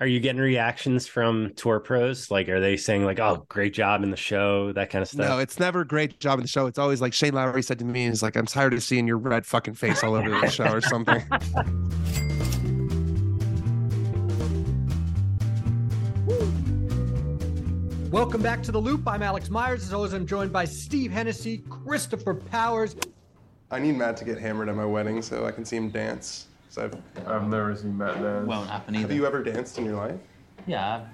Are you getting reactions from tour pros? Like, are they saying like, "Oh, great job in the show," that kind of stuff? No, it's never a great job in the show. It's always like Shane Lowry said to me, "He's like I'm tired of seeing your red fucking face all over the show or something." Welcome back to the Loop. I'm Alex Myers. As always, I'm joined by Steve Hennessy, Christopher Powers. I need Matt to get hammered at my wedding so I can see him dance. So I've, I've never seen Matt dance. Won't happen either. have you ever danced in your life? Yeah,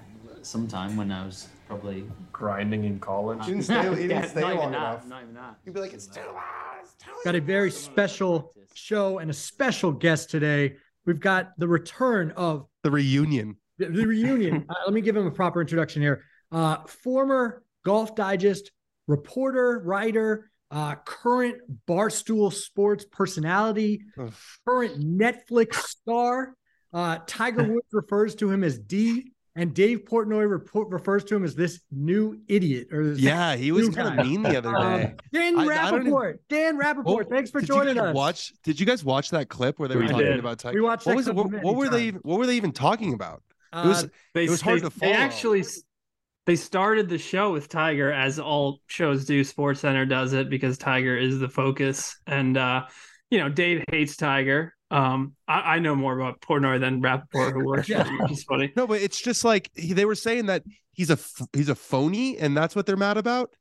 sometime when I was probably. grinding in college. He didn't stay, he didn't Yeah, stay not long even that, enough. Not even that. You'd be like, "It's too loud. It's too loud." Got a very special show and a special guest today. We've got the return of The reunion. the, the reunion. uh, let me give him a proper introduction here. Uh, former Golf Digest reporter, writer, uh, current Barstool Sports personality, Ugh. current Netflix star. Uh, Tiger Woods refers to him as D, and Dave Portnoy report, refers to him as this new idiot. Or this, Yeah, he was kind of mean the other Um, day. Dan I- I even- Rappaport. Dan Rappaport. Oh, thanks for joining us. Watch? Did you guys watch that clip where they were We talking did. about Tiger? We watched What was it? What, what were they? Even, what were they even talking about? Uh, It was. They, It was hard they, to They actually they started the show with Tiger, as all shows do. Sports Center does it because Tiger is the focus, and uh, you know Dave hates Tiger. Um, I, I know more about Portnoy than Rappaport, who works Yeah. for him, which is funny. No, but it's just like he, they were saying that he's a f- he's a phony, and that's what they're mad about.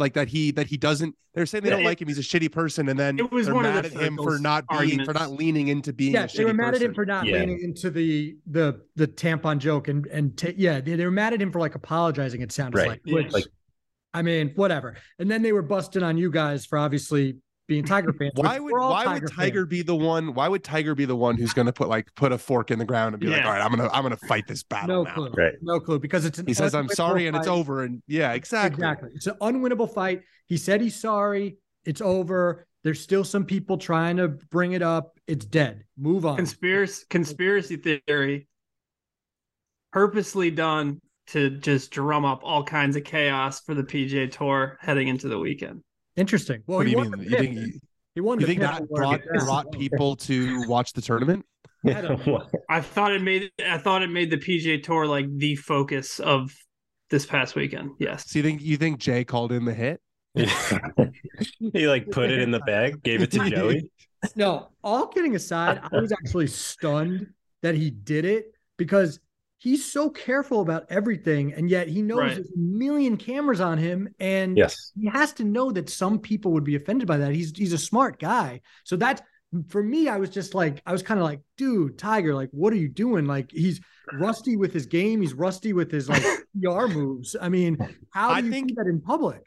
Like that he that he doesn't. They're saying they don't it- like him. He's a shitty person, and then It was they're one of mad the at him for not being for not leaning into being. yeah, a they were shitty mad at him for not Yeah. leaning into the the the tampon joke and and ta- yeah, they, they were mad at him for like apologizing. It sounded Right. like, Yeah. which Like- I mean, whatever. And then they were busting on you guys for obviously being Tiger fans. Why would we're all why would fans. Tiger be the one? Why would Tiger be the one who's going to put like put a fork in the ground and be like, all right, I'm gonna I'm gonna fight this battle No now. clue. Right. No clue because it's an He says I'm unwinnable sorry and it's over. And yeah, exactly. Exactly. It's an unwinnable fight. He said he's sorry. It's over. There's still some people trying to bring it up. It's dead. Move on. Conspiracy conspiracy theory, purposely done to just drum up all kinds of chaos for the PGA Tour heading into the weekend. Interesting. Well, What do you mean? You pit, think you, he won you think that brought brought people to watch the tournament? I I thought it made I thought it made the PGA Tour like the focus of this past weekend. Yes. So you think you think Jay called in the hit? he like put it in the bag, gave it to Joey. No, all kidding aside, I was actually stunned that he did it because he's so careful about everything, and yet he knows Right. there's a million cameras on him, and Yes. he has to know that some people would be offended by that. He's he's a smart guy, so that's for me. I was just like, I was kind of like, dude, Tiger, like, what are you doing? Like, he's rusty with his game. He's rusty with his like PR moves. I mean, how do I you think- do that in public?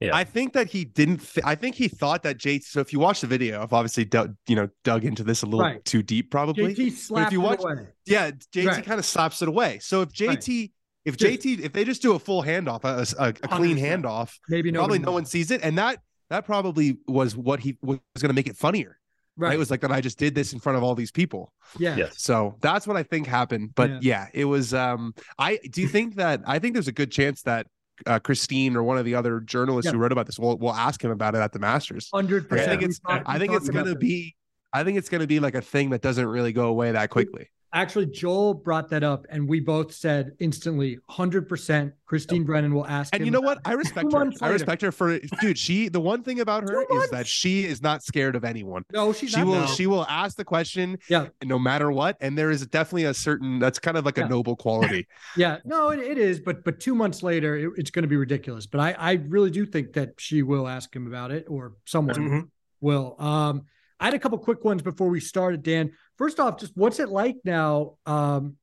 Yeah. I think that he didn't. Th- I think he thought that Jay. So if you watch the video, I've obviously dug, you know dug into this a little Right. too deep, probably. JT slapped you it watch- away. Yeah, JT Right. kind of slaps it away. So if Right. JT, if Just- JT, if they just do a full handoff, a, a, a clean handoff, Maybe probably nobody no one sees it, and that that probably was what he was going to make it funnier. Right. Right. It was like that. I just did this in front of all these people. yeah. Yes. So that's what I think happened. But Yeah. yeah, it was. Um, I do you think that I think there's a good chance that uh, Christine or one of the other journalists Yeah. who wrote about this will will ask him about it at the Masters. Hundred I percent. think it's I think it's gonna be I think it's gonna be like a thing that doesn't really go away that quickly. Actually, Joel brought that up, and we both said instantly, hundred percent. Christine Brennan will ask. And him you know what? I respect her. I respect her for dude. She the one thing about her is that she is not scared of anyone. No, she's She not. will No. she will ask the question, Yeah. no matter what. And there is definitely a certain that's kind of like Yeah. a noble quality. Yeah, no, it, it is. But but two months later, it, it's going to be ridiculous. But I I really do think that she will ask him about it, or someone Mhm. will. Um, I had a couple quick ones before we started, Dan. First off, just what's it like now? Um,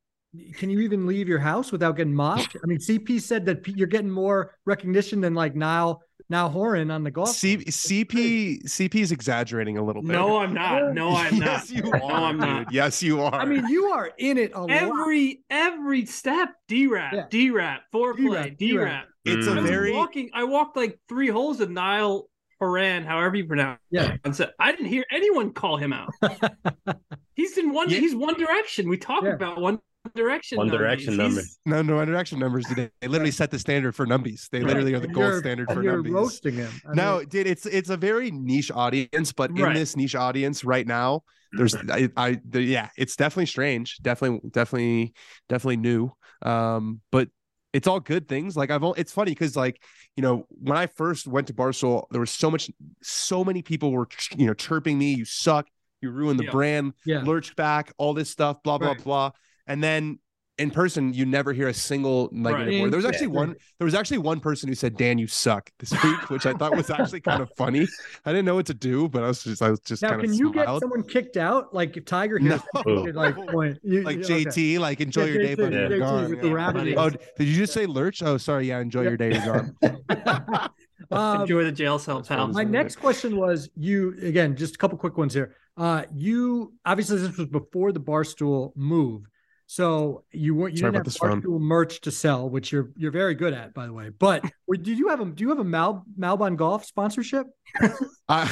can you even leave your house without getting mocked? I mean, CP said that you're getting more recognition than like Niall now Horan on the golf. C. CP CP is exaggerating a little bit. No, I'm not. No, I'm yes, not. you No, are. I'm not. dude. Yes, you are. I mean, you are in it a lot. Every every step, D rap, Yeah. D rap, D-rap, foreplay, D rap. it's Mm. a I was very walking. I walked like three holes of Niall Horan, however you pronounce. Yeah. it. So I didn't hear anyone call him out. he's in one. Yeah. He's One Direction. We talked Yeah. about One Direction. One. Direction He's- number. No, no One Direction numbers. They they literally set the standard for numbies. They Right. literally are the And gold standard and for you're numbies. roasting him. I no, mean, dude, it's it's a very niche audience, but in Right. this niche audience right now, there's I, I the, yeah, it's definitely strange, definitely, definitely, definitely new. Um, but it's all good things. Like I've, al- it's funny because like you know when I first went to Barstool, there was so much, so many people were you know chirping me, you suck, you ruined the Yeah. brand, yeah. lurch back, all this stuff, blah blah Right. blah, and then. In person, you never hear a single negative Right. word. There was actually Yeah. one. There was actually one person who said, "Dan, you suck" this week, which I thought was actually kind of funny. I didn't know what to do, but I was just I was just Now, kind can of you get someone kicked out? Like if Tiger hears No. something, like point, you, like you- okay. JT, like enjoy Yeah, your day, JT, buddy. You're gone. with the Yeah. rabbit buddy. ears. Oh, did you just say lurch? Oh, sorry. Yeah, enjoy Yeah. your day. You're gone. Um, Enjoy the jail cell, That's pal. fine. My next question was you again, just a couple quick ones here. Uh, you obviously this was before the barstool move, so you weren't you Sorry didn't about have this merch to sell, which you're you're very good at, by the way. But did you have a do you have a Mal Malbon Golf sponsorship? Uh,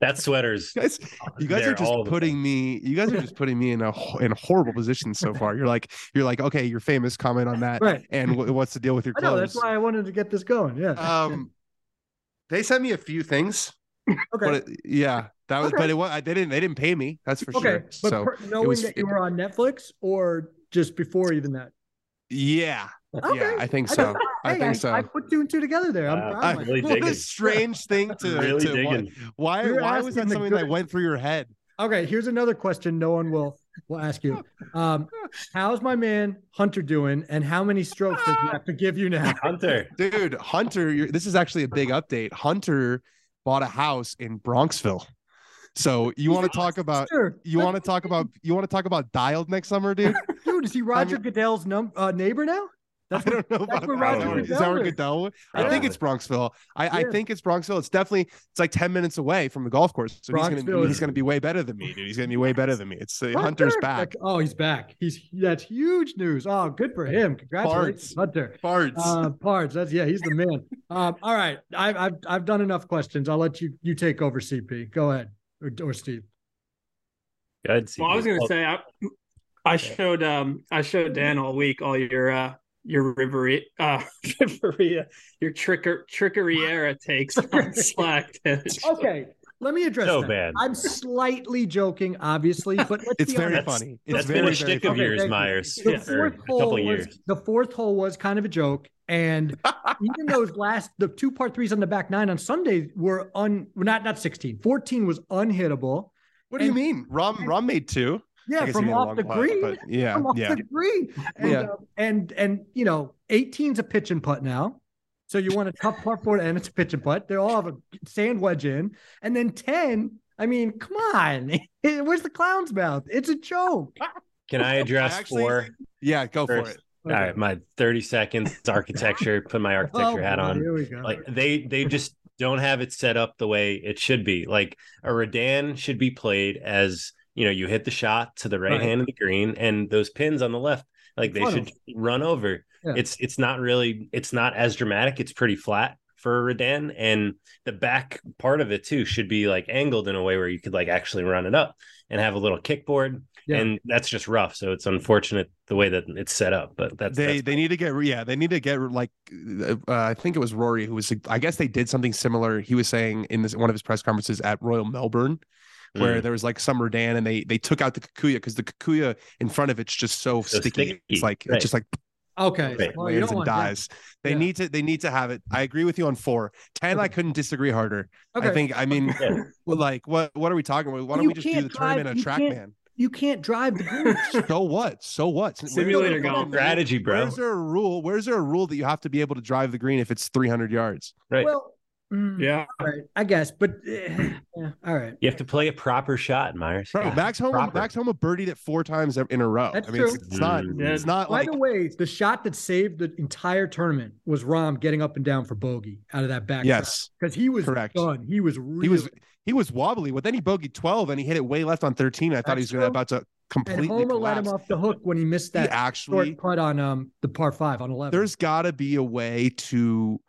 That sweater's guys, you guys They're just putting me. You guys are just putting me in a in a horrible position so far. You're like you're like okay, you're famous. Comment on that. Right. And wh- what's the deal with your I know that's why I wanted to get this going. Yeah. Um, they sent me a few things. Okay. But it, yeah, that was. Okay. But it was. I they didn't. They didn't pay me. That's for okay. sure. But So per- knowing was- that you were on Netflix or just before even that. yeah, Okay. yeah, I think so. don't- I Hey, think so. I put two and two together there. I'm Wow. proud I- of myself. Really what a strange thing to, really to why, digging. why, We were why was that something good- that went through your head? Okay, here's another question no one will will ask you. Um, how's my man Hunter doing, and how many strokes does he have to give you now? Hunter. Dude, Hunter, you're, this is actually a big update. Hunter bought a house in Bronxville. So you want to talk about Sure. you want to talk about you want to talk about dialed next summer, dude? dude? Is he Roger Goodell's num- uh, neighbor now? That's I don't know that's about where that. Roger one. Is Goodell that where is. Goodell? I think it's Bronxville. I, I think it's Bronxville. It's definitely it's like ten minutes away from the golf course. So he's gonna is- he's gonna be way better than me, dude. He's gonna be way better than me. It's uh, Hunter's back. Oh, he's back. He's that's huge news. Oh, good for him. Congratulations, Parts. Hunter. Farts. Uh, parts. That's yeah, he's the man. Um, all right, I've I've I've done enough questions. I'll let you you take over, CP. Go ahead, or, or Steve. Good. Well, I was gonna Oh, say I, I showed um I showed Dan all week all your uh your rivery uh riveria your tricker trickery era takes on Slack. Okay, let me address So that. bad. I'm slightly joking, obviously, but let's it's be very honest. Funny. It's That's very, been a very shtick of yours. Myers. The for fourth hole was years. the fourth hole was kind of a joke, and even those last the two part threes on the back nine on Sunday were un not not 16. 14 was unhittable. What do you mean? Rahm Rahm made two. I Yeah, from off long the putt, green. but yeah, from off yeah. the green. And, Yeah. uh, and and you know, 18's a pitch and putt now. So you want a tough par four and it's a pitch and putt. They all have a sand wedge in. And then 10, I mean, come on. Where's the clown's mouth? It's a joke. Can I address actually- four? Yeah, go for First. it. All right, my 30 seconds architecture, put my architecture Oh, hat on. Here we go. Like they they just don't have it set up the way it should be. Like a Redan should be played as you know, you hit the shot to the right, Right. hand of the green and those pins on the left, like they should run over. Yeah. It's it's not really it's not as dramatic. It's pretty flat for Redan. And the back part of it too should be like angled in a way where you could like actually run it up and have a little kickboard. Yeah. And that's just rough. So it's unfortunate the way that it's set up. But that's They that's they need to get yeah they need to get like uh, I think it was Rory who was I guess they did something similar. He was saying in this one of his press conferences at Royal Melbourne where Mm. there was like some Redan and they they took out the kikuyu because the kikuyu in front of it's just so, So sticky. sticky, It's like right. it's just like okay. Right. Well, you lands don't and want that. dies. They Yeah. need to they need to have it. I agree with you on four. Ten I couldn't disagree harder. Okay. I think I mean Yeah. well, like what what are we talking about? Why don't You we just do can't the tournament drive- on you can't- TrackMan? you can't drive the green. So what? So what? Where's Simulator the golf. strategy, bro. Where's there a rule? Where's there a rule that you have to be able to drive the green if it's 300 yards? Right. well, mm, Yeah. all right, I guess, but eh, yeah, all right. You have to play a proper shot, Myers. Bro, Yeah, Max Homa, proper. Max Homa birdied it four times in a row. That's I mean, it's, true. it's not. Mm. It's not By like the way, the shot that saved the entire tournament was Rahm getting up and down for bogey out of that back. yes, because he was Correct. done. He was really, he was he was wobbly, but then he bogeyed 12 and he hit it way left on 13. I thought he was That's gonna, true. about to and completely Homa let him off the hook when he missed He that actually, short putt on um the par five on eleven. there's got to be a way to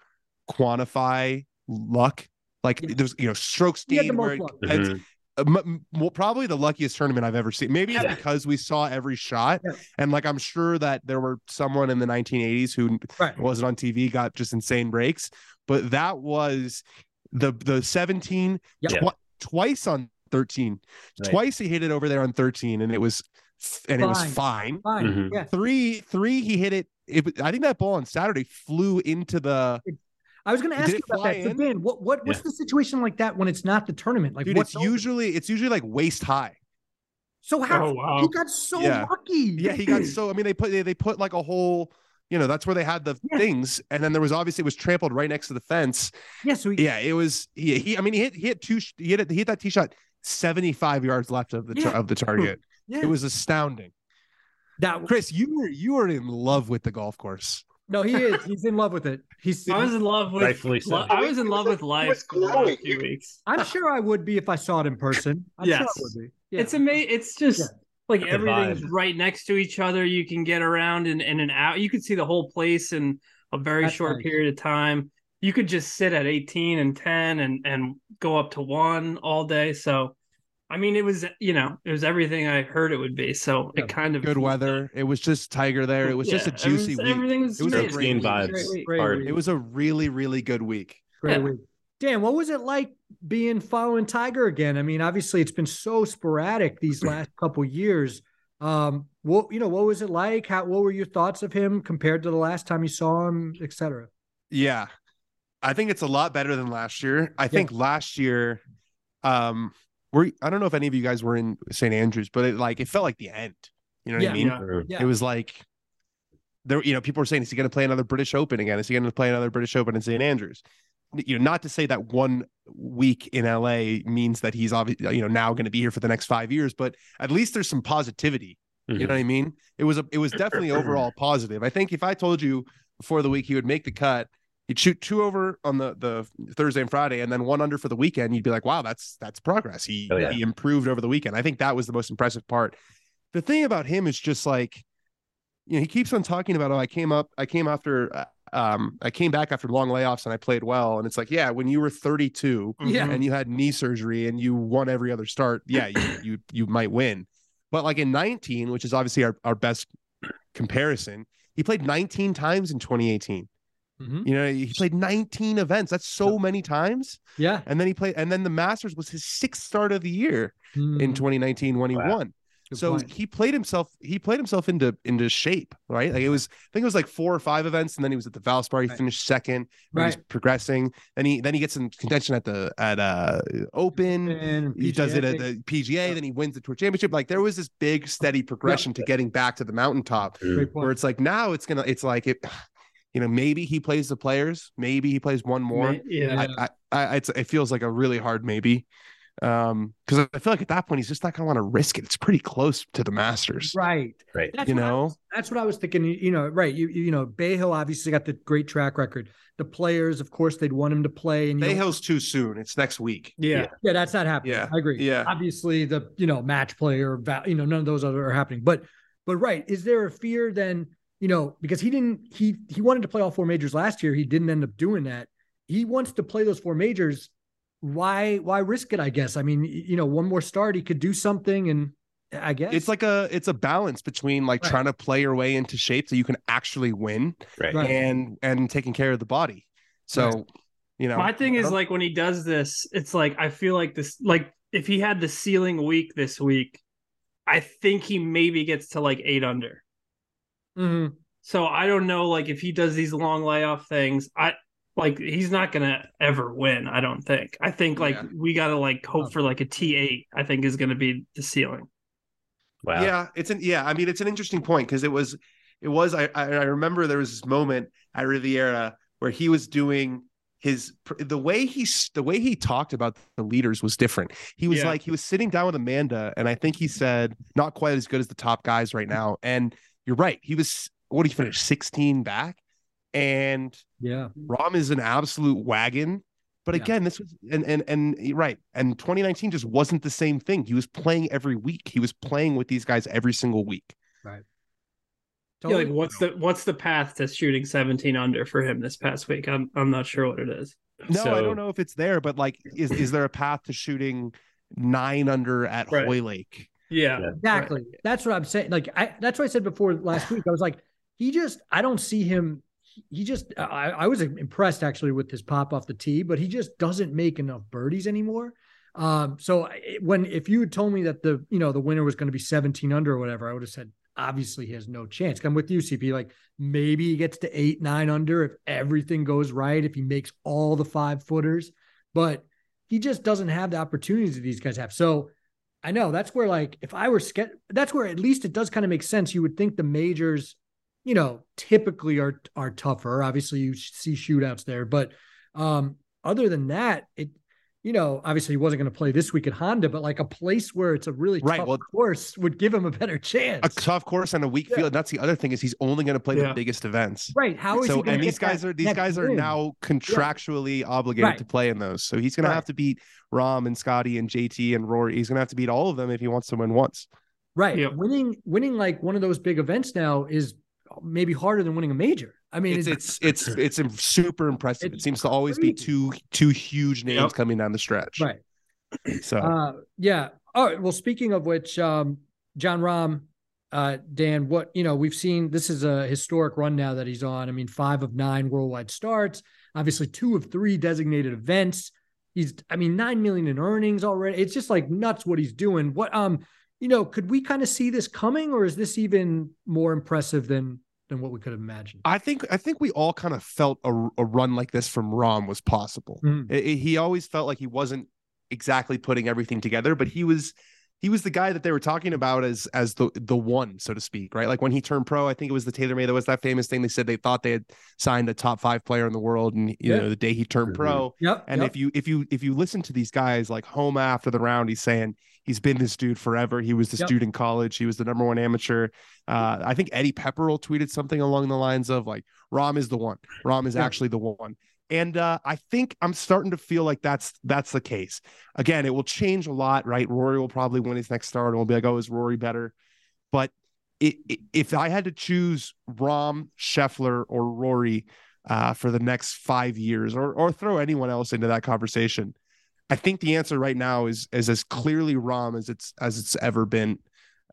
quantify luck. Like Yeah. there's you know strokes he where mm-hmm. uh, m- m- well, probably the luckiest tournament I've ever seen. Maybe it's Yeah. because we saw every shot, Yeah. and like I'm sure that there were someone in the 1980s who Right. wasn't on TV got just insane breaks, but that was the the 17 Yeah. twice on 13. Right. Twice he hit it over there on 13, and it was and it was Fine. fine. Fine. Mhm. Yeah. Three three he hit it. it. I think that ball on Saturday flew into the. I was going to ask you about that. But in? Dan, what what what's Yeah. the situation like that when it's not the tournament? Like Dude, what's it's usually it's usually like waist high. so how Oh wow. he got so Yeah. lucky. Yeah, he got so. I mean, they put they, they put like a whole. You know, that's where they had the Yeah. things, and then there was obviously it was trampled right next to the fence. yeah. So he, Yeah, it was. He, he I mean, he hit he hit two. He hit. He hit that tee shot seventy five yards left of the Yeah. of the target. yeah. It was astounding. that Chris, you were you were in love with the golf course. No, he is. He's in love with it. He's. I was in love with. Rightfully so. I was in love with life for the last few weeks. I'm sure I would be if I saw it in person. I'm sure I Yes. would be. Yeah. It's amazing. It's just Yeah. like The everything's vibe. right next to each other. You can get around in, in and out. You can see the whole place in a very That's short nice. period of time. You could just sit at 18 and 10 and and go up to one all day. So, I mean, it was you know it was everything I heard it would be. So Yeah. it kind of Good weather. It was just Tiger there. It was just a juicy was, week. Everything was, It was a great week. vibes. Great week. Great It was a really really good week. Great Yeah. week. Dan, what was it like being following Tiger again? I mean, obviously it's been so sporadic these last couple years. Um, what you know, what was it like? How what were your thoughts of him compared to the last time you saw him, etc. Yeah. I think it's a lot better than last year. I think last year, um, we're I don't know if any of you guys were in St. Andrews, but it like it felt like the end. You know what Yeah. I mean? Yeah. Yeah. It was like there, you know, people were saying, is he going to play another British Open again? Is he going to play another British Open in St. Andrews? You know, not to say that one week in LA means that he's obviously, you know, now going to be here for the next five years, but at least there's some positivity. You know mm-hmm. what I mean? It was a, it was definitely overall positive. I think if I told you before the week he would make the cut, he'd shoot two over on the the Thursday and Friday, and then one under for the weekend, you'd be like, wow, that's that's progress. He Oh, yeah. he improved over the weekend. I think that was the most impressive part. The thing about him is just like, you know, he keeps on talking about, oh, I came up, I came after, uh, um, I came back after long layoffs and I played well. And it's like, yeah, when you were 32 Yeah. and you had knee surgery and you won every other start, yeah, you you you might win. But like in 19, which is obviously our, our best comparison, he played 19 times in 2018. Mhm. You know, he played 19 events. That's so many times. Yeah. And then he played, and then the Masters was his sixth start of the year in Mm, 2019 when he Wow. won. good so point. he played himself. He played himself into into shape, right? Like it was. I think it was like four or five events, and then he was at the Valspar. He Right. finished second. Right. He's Right. progressing. Then he then he gets in contention at the at uh Open. And He does it at the PGA. Then he wins the Tour Championship. Like there was this big steady progression to getting back to the mountaintop. Great point. Where it's like now it's gonna. It's like it. You know, maybe he plays the players. Maybe he plays one more. Yeah. I, I, I, it's, it feels like a really hard maybe. Um, because I feel like at that point he's just not gonna want to risk it. It's pretty close to the Masters, Right. Right. That's you know. was- that's what I was thinking. You know, right? You you know, Bayhill obviously got the great track record. The players, of course, they'd want him to play. And you know- Bayhill's too soon. It's next week. yeah. yeah, that's not happening. Yeah. I agree. Yeah. obviously the you know match player, you know none of those other are happening. But but right, is there a fear then? You know, because he didn't he he wanted to play all four majors last year. He didn't end up doing that. He wants to play those four majors. Why why risk it? I guess. I mean, you know, one more start, he could do something, and I guess It's like a it's a balance between like Right. trying to play your way into shape so you can actually win Right. Right. and and taking care of the body. So Right. you know My thing is like when he does this, it's like I feel like this like if he had the ceiling week this week, I think he maybe gets to like eight under. Mhm. So I don't know like if he does these long layoff things, I like he's not gonna ever win, I don't think. I think like Yeah. we gotta like hope for like a T eight, I think is gonna be the ceiling. Wow. Yeah, it's an yeah. I mean, it's an interesting point because it was, it was. I I I remember there was this moment at Riviera where he was doing his the way he the way he talked about the leaders was different. He was Yeah. like he was sitting down with Amanda, and I think he said not quite as good as the top guys right now. And you're right. He was what did he finish 16 back, and yeah, Rahm is an absolute wagon. But Yeah. again, this was and and and right. And 2019 just wasn't the same thing. He was playing every week. He was playing with these guys every single week. Right. Yeah, like what's the what's the path to shooting 17 under for him this past week? I'm I'm not sure what it is. No, I don't know if it's there, but like, is is there a path to shooting nine under at Right. Hoylake. Yeah. Yeah. Exactly. That's what I'm saying. Like I that's what I said before last week. I was like, he just I don't see him. He just I, I was impressed actually with his pop off the tee, but he just doesn't make enough birdies anymore. Um, so when if you had told me that the you know the winner was going to be 17 under or whatever, I would have said obviously he has no chance. I'm with you, CP. Like maybe he gets to eight, nine under if everything goes right, if he makes all the five footers, but he just doesn't have the opportunities that these guys have. So I know that's where like if I were scared, that's where at least it does kind of make sense. You would think the majors, you know, typically are are tougher. Obviously, you see shootouts there, but um, other than that, it you know, obviously he wasn't going to play this week at Honda, but like a place where it's a really Right, tough well- course would give him a better chance. A tough course and a weak Yeah. field. That's the other thing is he's only going to play Yeah. the biggest events. right? How is so he? gonna and these guys that are these next guys are win? now contractually obligated Right. to play in those. So he's going to have to beat Rahm and Scotty and JT and Rory. He's going to have to beat all of them if he wants to win once. right. Yep. Winning winning like one of those big events now is maybe harder than winning a major. I mean, It's it's it's it's im- super impressive. It It's seems to always be two two huge names Yep. coming down the stretch. right. So Uh, yeah. All right. Well, speaking of which, um, Jon Rahm, uh, Dan, what you know, we've seen this is a historic run now that he's on. I mean, five of nine worldwide starts, obviously two of three designated events. He's, I mean, nine million in earnings already. It's just like nuts what he's doing. What, um, you know, could we kind of see this coming, or is this even more impressive than than what we could have imagined? I think I think we all kind of felt a, a run like this from Rahm was possible. Mm. I- I- he always felt like he wasn't exactly putting everything together, but he was he was the guy that they were talking about as as the the one, so to speak, right? Like when he turned pro, I think it was the TaylorMade. that was that famous thing they said they thought they had signed a top five player in the world, and you Yeah. know the day he turned Mhm. pro. Yep. And yep. if you if you if you listen to these guys like home after the round, he's saying he's been this dude forever. He was this Yep. dude in college. He was the number one amateur. Uh, I think Eddie Pepperell tweeted something along the lines of like, "Rahm is the one. Rahm is Yeah. actually the one." And uh, I think I'm starting to feel like that's that's the case. Again, it will change a lot, right? Rory will probably win his next start, and we'll be like, "Oh, is Rory better?" But it, it, if I had to choose Rahm, Scheffler, or Rory uh, for the next five years, or or throw anyone else into that conversation, I think the answer right now is is as clearly Rahm as it's as it's ever been.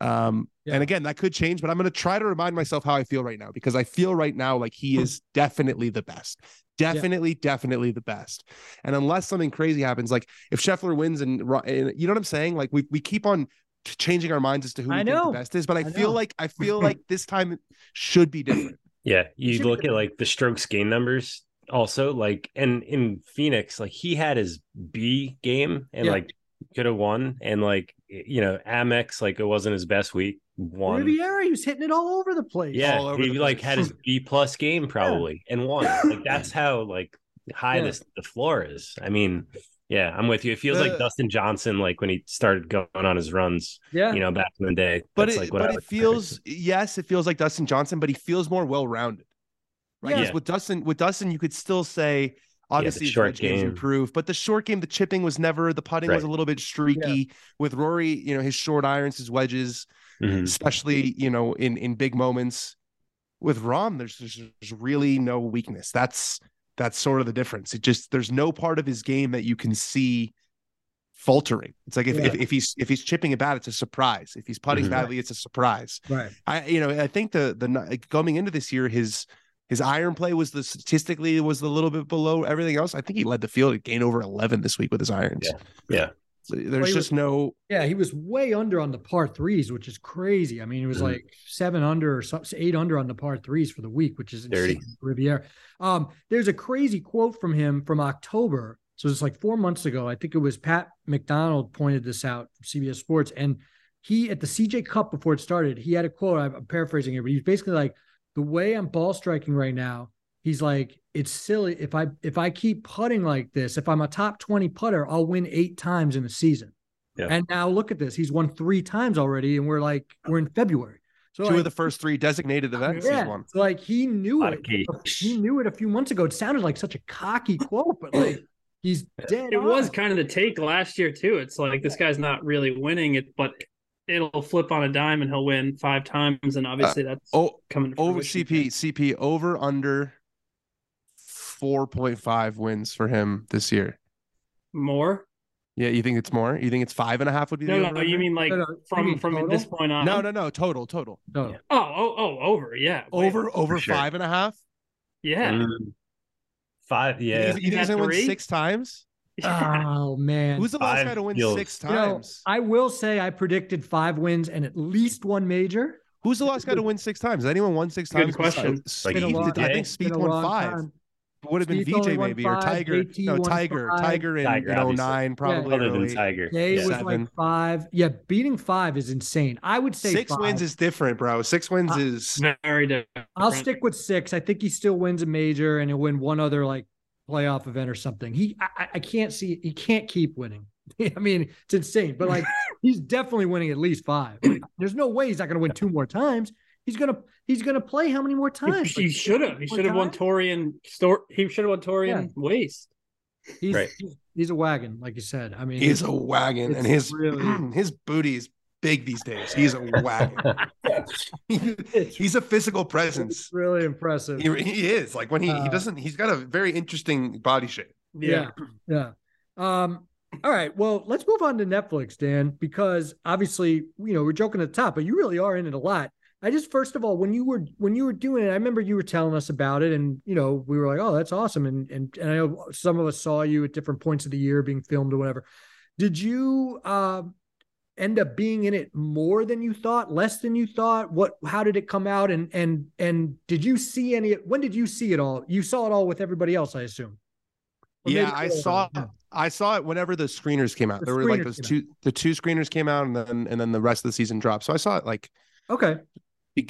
Um, Yeah. And again, that could change, but I'm going to try to remind myself how I feel right now because I feel right now like he is definitely the best, definitely, definitely the best. And unless something crazy happens, like if Scheffler wins and, and you know what I'm saying, like we we keep on changing our minds as to who we I think know. the best is, but I, I feel know. like I feel like this time it should be different. Yeah, you look at like the strokes gain numbers also like and in Phoenix like he had his B game and Yeah. like could have won and like you know Amex like it wasn't his best week won. Riviera, he was hitting it all over the place. Yeah, all over he the like place. had his B plus game probably and won. Like that's how like high Yeah. this the floor is. I mean, yeah, I'm with you. It feels The- like Dustin Johnson like when he started going on his runs, yeah. you know, back in the day. But That's it, like what but would it feels yes, it feels like Dustin Johnson, but he feels more well rounded. Right. Yeah. 'Cause Yeah. With Dustin, with Dustin, you could still say obviously his short wedge game's game. improved, but the short game, the chipping was never the putting was a little bit streaky. With Rory, you know, his short irons, his wedges, Mhm. especially you know in in big moments. With Rahm, there's there's there's really no weakness. That's that's sort of the difference. It just there's no part of his game that you can see faltering. It's like if, if, Yeah. if he's if he's chipping it bad, it's a surprise. If he's putting Mhm. badly, it's a surprise. Right. I you know I think the the like, coming into this year his his iron play was the statistically was a little bit below everything else. I think he led the field at gain over eleven this week with his irons. Yeah. Yeah. So Well, there's he just was- no Yeah, he was way under on the par threes, which is crazy. I mean, it was Mhm. like seven under or some, eight under on the par threes for the week, which is Dirty. insane. Riviera. Um, there's a crazy quote from him from October. So it's like four months ago. I think it was Pat McDonald pointed this out from CBS Sports, and he at the CJ Cup before it started, he had a quote. I'm paraphrasing here, but he's basically like, "The way I'm ball striking right now." He's like, it's silly if I if I keep putting like this. If I'm a top twenty putter, I'll win eight times in a season. Yeah. And now look at this. He's won three times already, and we're like, we're in February. So two like, of the first three designated events yeah, he's won. so like he knew it. He knew it a few months ago. It sounded like such a cocky quote, but like he's dead. It was kind of the take last year too. It's like this guy's not really winning it, but it'll flip on a dime and he'll win five times, and obviously that's Oh, coming over fruition. CP CP over under four point five wins for him this year. more. Yeah, you think it's more? You think it's five and a half would be the No, no, over-under? you mean like No, no, from mean from total? this point on? no, no, no, total, total. No. Oh, oh, oh, over. Yeah. Wait, Over over sure. five and a half? Yeah. Mm. Five, yeah. you think Is he's gonna win six times? Oh man. Who's the last Five guy to win feels- six You know, times? I will say I predicted five wins and at least one major. Who's the last guy to win six times? Has anyone won six Good times? question. Like Spieth, Been long- did- I think Been Spieth a won five. time. Would have been Spieth VJ won maybe or Tiger. JT No, Tiger. five. Tiger in, Tiger, in obviously. 09, probably Other than. Tiger. Jay Yeah. was Seven. like five. Yeah, beating five is insane. I would say Six five. wins is different, bro. Six wins Uh, is Very different. I'll stick with six. I think he still wins a major and he'll win one other like playoff event or something. He, I, I- I can't see. He can't keep winning. I mean, it's insane. But like, he's definitely winning at least five. Like, there's no way he's not going to win two more times. He's gonna, he's gonna play how many more times? He should have. He should have won time? Torian. Store. He should have won Torian Waste. He's, Right. he's he's a wagon, like you said. I mean, he's a wagon, and his really- his booty is big these days. He's a wagon. he's a physical presence. it's really impressive. He, he is like when he, Uh, he doesn't. He's got a very interesting body shape. Yeah. Yeah. Um, all right. Well, let's move on to Netflix, Dan, because obviously, you know, we're joking at the top, but you really are in it a lot. I just first of all, when you were when you were doing it, I remember you were telling us about it, and you know, we were like, "Oh, that's awesome!" And and and I know some of us saw you at different points of the year being filmed or whatever. Did you um, end up being in it more than you thought, less than you thought? What? How did it come out? And and and did you see any? When did you see it all? You saw it all with everybody else, I assume. Or Yeah, I saw. them. I saw it whenever the screeners came out. The there were like those two. The two screeners came out, and then and then the rest of the season dropped. So I saw it like Okay.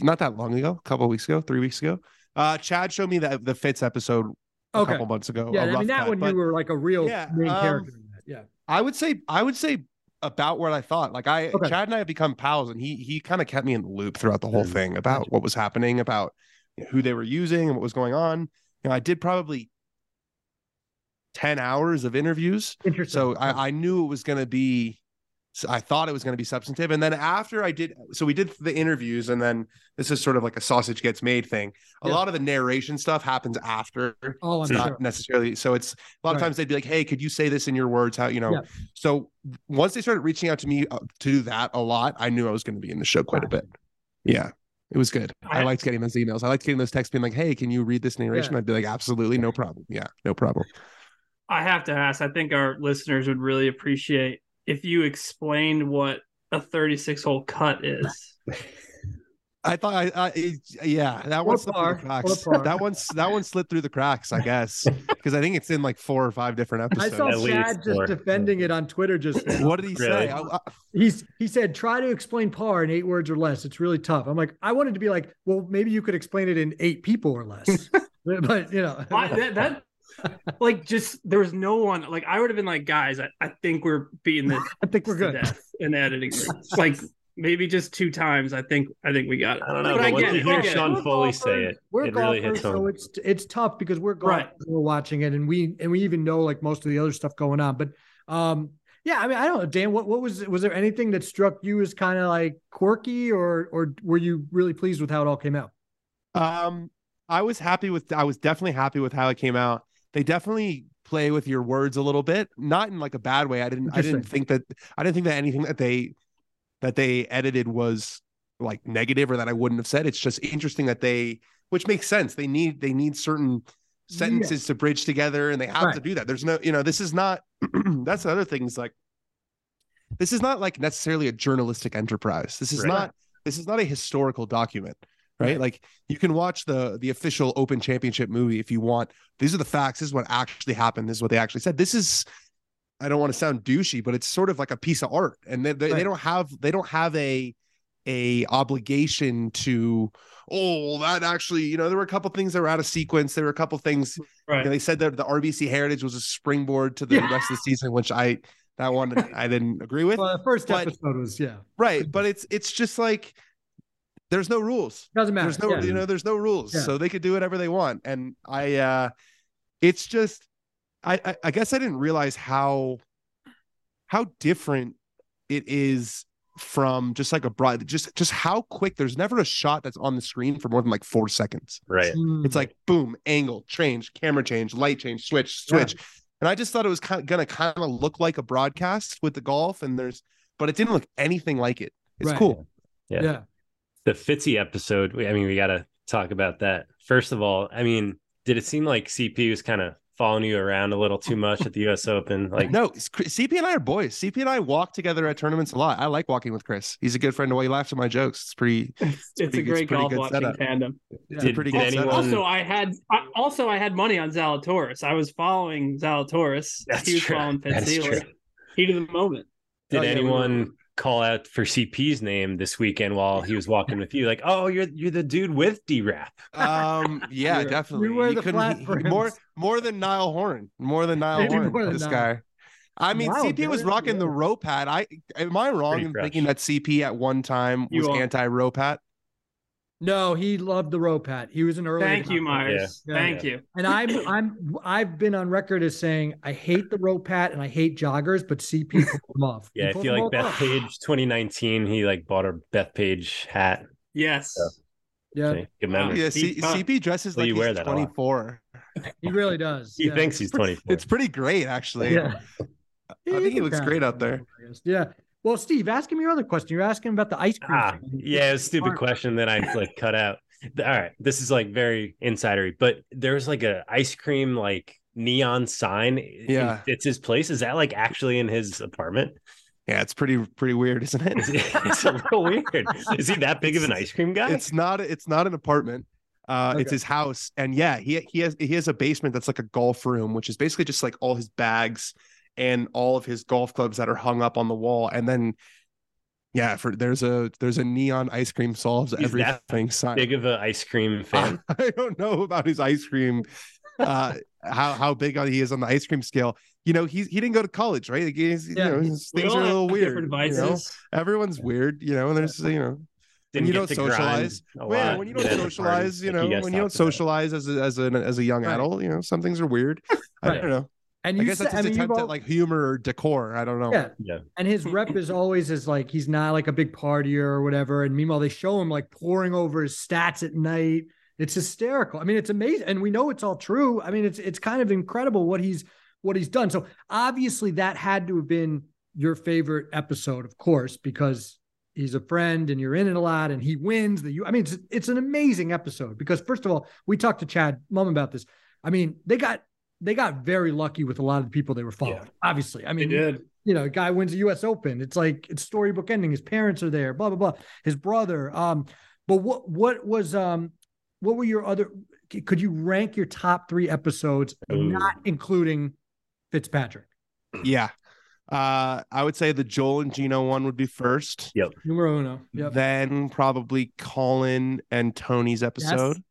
not that long ago, a couple weeks ago, three weeks ago. Uh, Chad showed me that the Fitz episode a couple months ago. Yeah, I mean that cut, one but you were like a real Yeah, main um, character in that. Yeah. I would say I would say about what I thought. Like I, Okay. Chad and I have become pals, and he he kind of kept me in the loop throughout the whole Mm, thing about what was happening, about you know, who they were using, and what was going on. You know, I did probably ten hours of interviews. Interesting. So I, I knew it was going to be. So I thought it was going to be substantive, and then after I did, so we did the interviews, and then this is sort of like a sausage gets made thing. A Yeah. lot of the narration stuff happens after, oh, I'm it's not sure. necessarily. So it's a lot of Right. times they'd be like, "Hey, could you say this in your words?" How you know? Yeah. So once they started reaching out to me uh, to do that a lot, I knew I was going to be in the show quite a bit. Yeah. It was good. I I- liked getting those emails. I liked getting those texts being like, "Hey, can you read this narration?" Yeah. I'd be like, "Absolutely, no problem. Yeah, no problem." I have to ask. I think our listeners would really appreciate if you explained what a 36 hole cut is. I thought I, I yeah, that Or one slipped through par, the cracks. That one's that one slipped through the cracks, I guess, because I think it's in like four or five different episodes. I saw At Chad just four. defending it on Twitter. Just what did he Really? say? I- I- he's he said try to explain par in eight words or less. It's really tough. I'm like I wanted to be like, well, maybe you could explain it in eight people or less. but you know, I, that, that like just there was no one like I would have been like, guys, I, I think we're beating this I think we're to good. death in editing. Like maybe just two times. I think I think we got it. I don't know, But but I once you hear I get it. Sean We're Foley say it, We're it really golfers, hits so home. it's it's tough because we're golfers. Right. We're watching it, and we and we even know like most of the other stuff going on. But um, yeah, I mean, I don't know, Dan. What what was was there anything that struck you as kind of like quirky, or or were you really pleased with how it all came out? Um, I was happy with. I was definitely happy with how it came out. They definitely play with your words a little bit, not in like a bad way. I didn't. I didn't think that. I didn't think that anything that they that they edited was like negative or that I wouldn't have said. It's just interesting that they, which makes sense. They need they need certain sentences to bridge together, and they have to do that. There's no, you know, this is not. that's the other thing. Is like this is not like necessarily a journalistic enterprise. This is Right. not. This is not a historical document right? Like you can watch the the official Open Championship movie if you want. These are the facts. This is what actually happened. This is what they actually said. This is. I don't want to sound douchey, but it's sort of like a piece of art, and they they, they don't have they don't have a a obligation to. Oh, that actually, you know, there were a couple things that were out of sequence. There were a couple things. you know, they said that the RBC Heritage was a springboard to the Yeah. rest of the season, which I that one I didn't agree with. Well, the first but- episode was yeah, right, but it's it's just like there's no rules doesn't matter. there's no yeah. you know there's no rules Yeah. so they could do whatever they want and i uh it's just I, I i guess i didn't realize how how different it is from just like a broad just just how quick there's never a shot that's on the screen for more than like four seconds Right. Mm. it's like boom angle change camera change light change switch Yeah. switch and I just thought it was kind of gonna kind of look like a broadcast with the golf, and there's, but it didn't look anything like it. It's Right. cool. Yeah. yeah. The Fitzy episode. I mean, we got to talk about that. First of all, I mean, did it seem like CP was kind of following you around a little too much at the US Open? Like, no, CP and I are boys. CP and I walk together at tournaments a lot. I like walking with Chris. He's a good friend. Why he laughs at my jokes. It's pretty. It's, it's a great it's pretty golf watching setup. tandem. It's Did- a pretty did good setup. anyone- Also, I had I, also I had money on Zalatoris. I was following Zalatoris. That's he was true. following That is Fitzy. true. like, Heat of the moment. did Oh, yeah, we anyone call out for CP's name this weekend while he was walking with you? Like, oh, you're you're the dude with D Rap. Um, yeah, You- definitely. you wear He the couldn't- flat he- more more than Niall Horn, more than Niall Maybe Horn. than this Niall. guy. I mean, Wow, CP was very rocking the good. rope hat. I am I wrong Pretty in fresh. thinking that CP at one time You was anti rope hat? No, he loved the rope hat. He was an early. Thank you. Myers. Yeah. Thank you. And I'm I'm I've been on record as saying I hate the rope hat and I hate joggers, but CP pulled them off. Yeah, I feel like Beth off. Page 2019, he like bought a Bethpage hat. Yes. Yeah, Okay, Good memory. Yeah, Deep C- CP dresses Well, like you he's wear that a lot. 24. he really does. He yeah. thinks he's 24. It's pretty great, actually. Yeah. I think he looks great out there. Yeah. Well, Steve, ask him your other question. You're asking about the ice cream. Ah, yeah, it was a stupid Smart. question that I like cut out. All right, this is like very insidery, but there's like a ice cream like neon sign. Yeah. it's his place. Is that like actually in his apartment? Yeah, it's pretty pretty weird, isn't it? it's a little weird. Is he that big of an ice cream guy? it's not it's not an apartment. Uh, it's his house, and yeah, he he has he has a basement that's like a golf room, which is basically just like all his bags and all of his golf clubs that are hung up on the wall, and then yeah, for there's a there's a neon ice cream solves He's everything sign. big of an ice cream fan. I don't know about his ice cream, uh, how how big he is on the ice cream scale. You know, he's he didn't go to college, right? Like, he's, you know, things are a little weird. you know? Everyone's weird, you know. And there's you know, Didn't you get don't socialize. Well, when you don't socialize, you know, when you don't socialize as a, as as a young Right. adult, you know, some things are weird. I don't know. And I you guess said, that's I his mean, attempt all- at like humor or decor. I don't know. yeah. Yeah. And his rep is always is like he's not like a big partier or whatever. And meanwhile, they show him like pouring over his stats at night. It's hysterical. I mean, it's amazing, and we know it's all true. I mean, it's it's kind of incredible what he's what he's done. So obviously, that had to have been your favorite episode, of course, because he's a friend and you're in it a lot, and he wins. The you, I mean, it's it's an amazing episode because first of all, we talked to Chad Mumm about this. I mean, they got they got very lucky with a lot of the people they were following. Obviously, I They mean, did. you know, a guy wins the US Open. It's like it's storybook ending. His parents are there, blah, blah, blah. His brother. Um, but what what was um what were your other could you rank your top three episodes, Ooh. not including Fitzpatrick? Yeah. Uh, I would say the Joel and Geno one would be first. Yep. Numero uno. Yep. Then probably Collin and Tony's episode. Yes.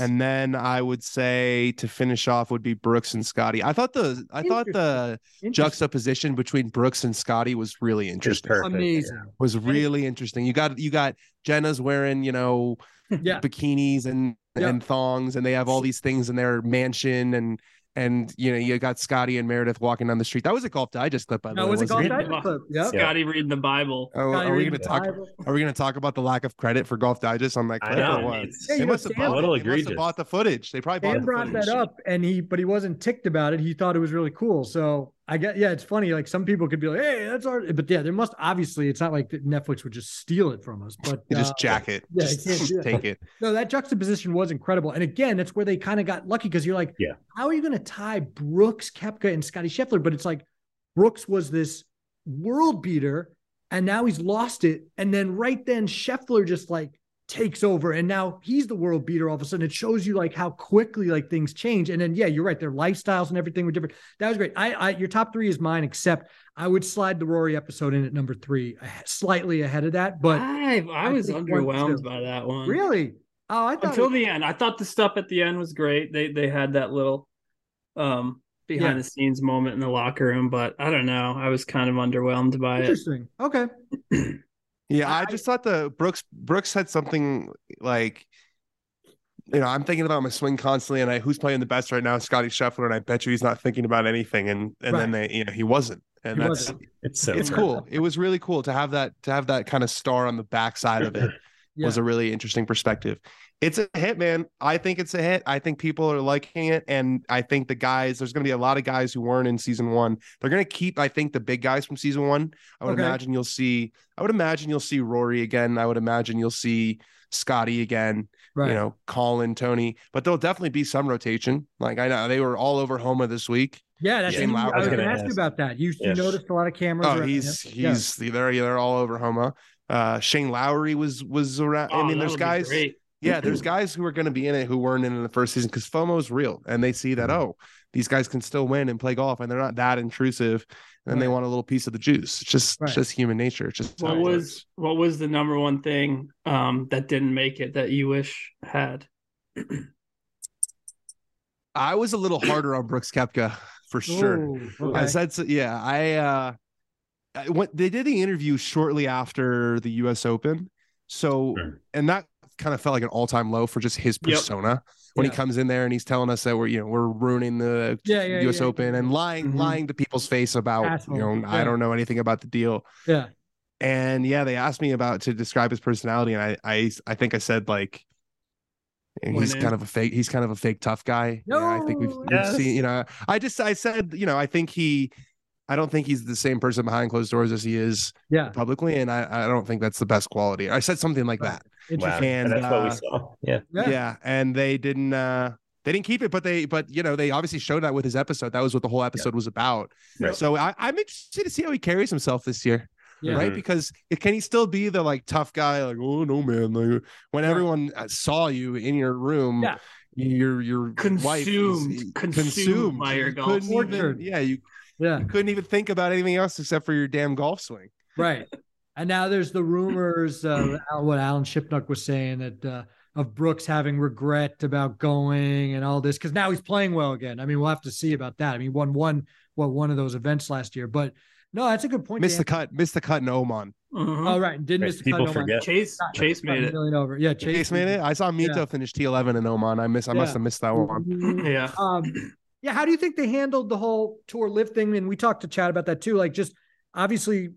And then I would say to finish off would be Brooks and Scotty. I thought the I thought the juxtaposition between Brooks and Scotty was really interesting. perfect. amazing. Was really interesting. You got you got Jena's wearing, you know, Yeah. bikinis and Yeah. and thongs and they have all these things in their mansion and and you know you got Scotty and Meredith walking down the street. That was a Golf Digest clip by the No, way. was it wasn't called it? that clip? Yep. Scotty reading the Bible. Oh, Scotty are we gonna talk Bible. are we gonna talk about the lack of credit for Golf Digest on that I clip know. or what? It's Yeah, you They know, must have Sam- bought, little they must have egregious. bought the footage. They probably bought Dan the brought footage. that up and he but he wasn't ticked about it. He thought it was really cool. So I get yeah, it's funny. Like some people could be like, hey, that's our but yeah, there must obviously it's not like that Netflix would just steal it from us, but uh, just jack it. yeah, just can't do take it. No, that juxtaposition was incredible. And again, that's where they kind of got lucky because you're like, Yeah. how are you going to tie Brooks, Koepka, and Scotty Scheffler? But it's like Brooks was this world beater, and now he's lost it. And then right then, Scheffler just like takes over, and now he's the world beater all of a sudden. It shows you like how quickly like things change. And then yeah, you're right, their lifestyles and everything were different. That was great. I, I your top three is mine, except I would slide the Rory episode in at number three, uh, slightly ahead of that. But I, I I was underwhelmed by that one. really, oh, I thought Until it- the end. I thought the stuff at the end was great. They they had that little um behind Yeah. the scenes moment in the locker room, but I don't know. I was kind of underwhelmed by it. interesting. Okay. Yeah, I, I- just thought the Brooks Brooks had something like you know, I'm thinking about my swing constantly and I who's playing the best right now, Scotty Scheffler, and I bet you he's not thinking about anything. And and then they, you know, he wasn't. And He that's wasn't. It's so it's cool. It was really cool to have that to have that kind of star on the backside of it Yeah. was a really interesting perspective. It's a hit, man. I think it's a hit. I think people are liking it. And I think the guys, there's going to be a lot of guys who weren't in season one. They're going to keep, I think, the big guys from season one. I would Okay. imagine you'll see, I would imagine you'll see Rory again. I would imagine you'll see Scotty again, Right. you know, Collin, Tony, but there'll definitely be some rotation. Like I know they were all over Homa this week. yeah, that's Shane you- I was going to ask you about that. You, you noticed a lot of cameras. Oh, around he's, him. Yeah. he's, they're, they're all over Homa. Uh, Shane Lowry was, was around. I Oh, mean, there's guys, great. Yeah, there's guys who are going to be in it who weren't in in the first season because FOMO's real and they see that, Mm-hmm. oh, these guys can still win and play golf and they're not that intrusive and they want a little piece of the juice. It's just, Right. it's just human nature. It's just What was works. what was the number one thing um that didn't make it that you wish had? I was a little harder on Brooks Koepka for sure. Ooh, I said, so, yeah, I, uh, I went, they did the interview shortly after the US Open. So, Sure. and that kind of felt like an all time low for just his Yep. persona when Yeah. he comes in there and he's telling us that we're, you know, we're ruining the Yeah, yeah, US Open and lying, Mhm. lying to people's face about, Asshole. you know, I don't know anything about the deal. yeah. And yeah, they asked me about to describe his personality, and I, I, I think I said like, he's kind of a fake. He's kind of a fake tough guy. Yeah, I think we've, No, we've seen. You know, I just I said, you know, I think he, I don't think he's the same person behind closed doors as he is Yeah. publicly, and I, I don't think that's the best quality. I said something like that. Wow. And, And, that's what we uh, saw. Yeah. Yeah. Yeah. and they didn't. uh they didn't keep it, but they, but you know, they obviously showed that with his episode. That was what the whole episode was about. Right. So I, I'm interested to see how he carries himself this year Yeah. right? Mhm. Because it, can he still be the like tough guy? Like, oh no, man! Like when Right. everyone uh, saw you in your room, Yeah. your your wife is- Consumed- consumed by your You golf couldn't even- Tortured. yeah, you Yeah. couldn't even think about anything else except for your damn golf swing. Right. And now there's the rumors, uh, Al- what Alan Shipnuck was saying that uh, of Brooks having regret about going and all this because now he's playing well again. I mean, we'll have to see about that. I mean, he won one, what one of those events last year, but no, that's a good point. Missed the Dan. cut, missed the cut in Oman. Mhm. Oh, right. and Did Right, miss the people cut. no, forget. Chase Chase made it. million over. Yeah, Chase, Chase made it. I saw Mito Yeah. finish T11 in Oman. I miss. I must have missed that one. Yeah. Um, yeah, how do you think they handled the whole tour LIV thing? And we talked to Chad about that too. Like, just obviously, he-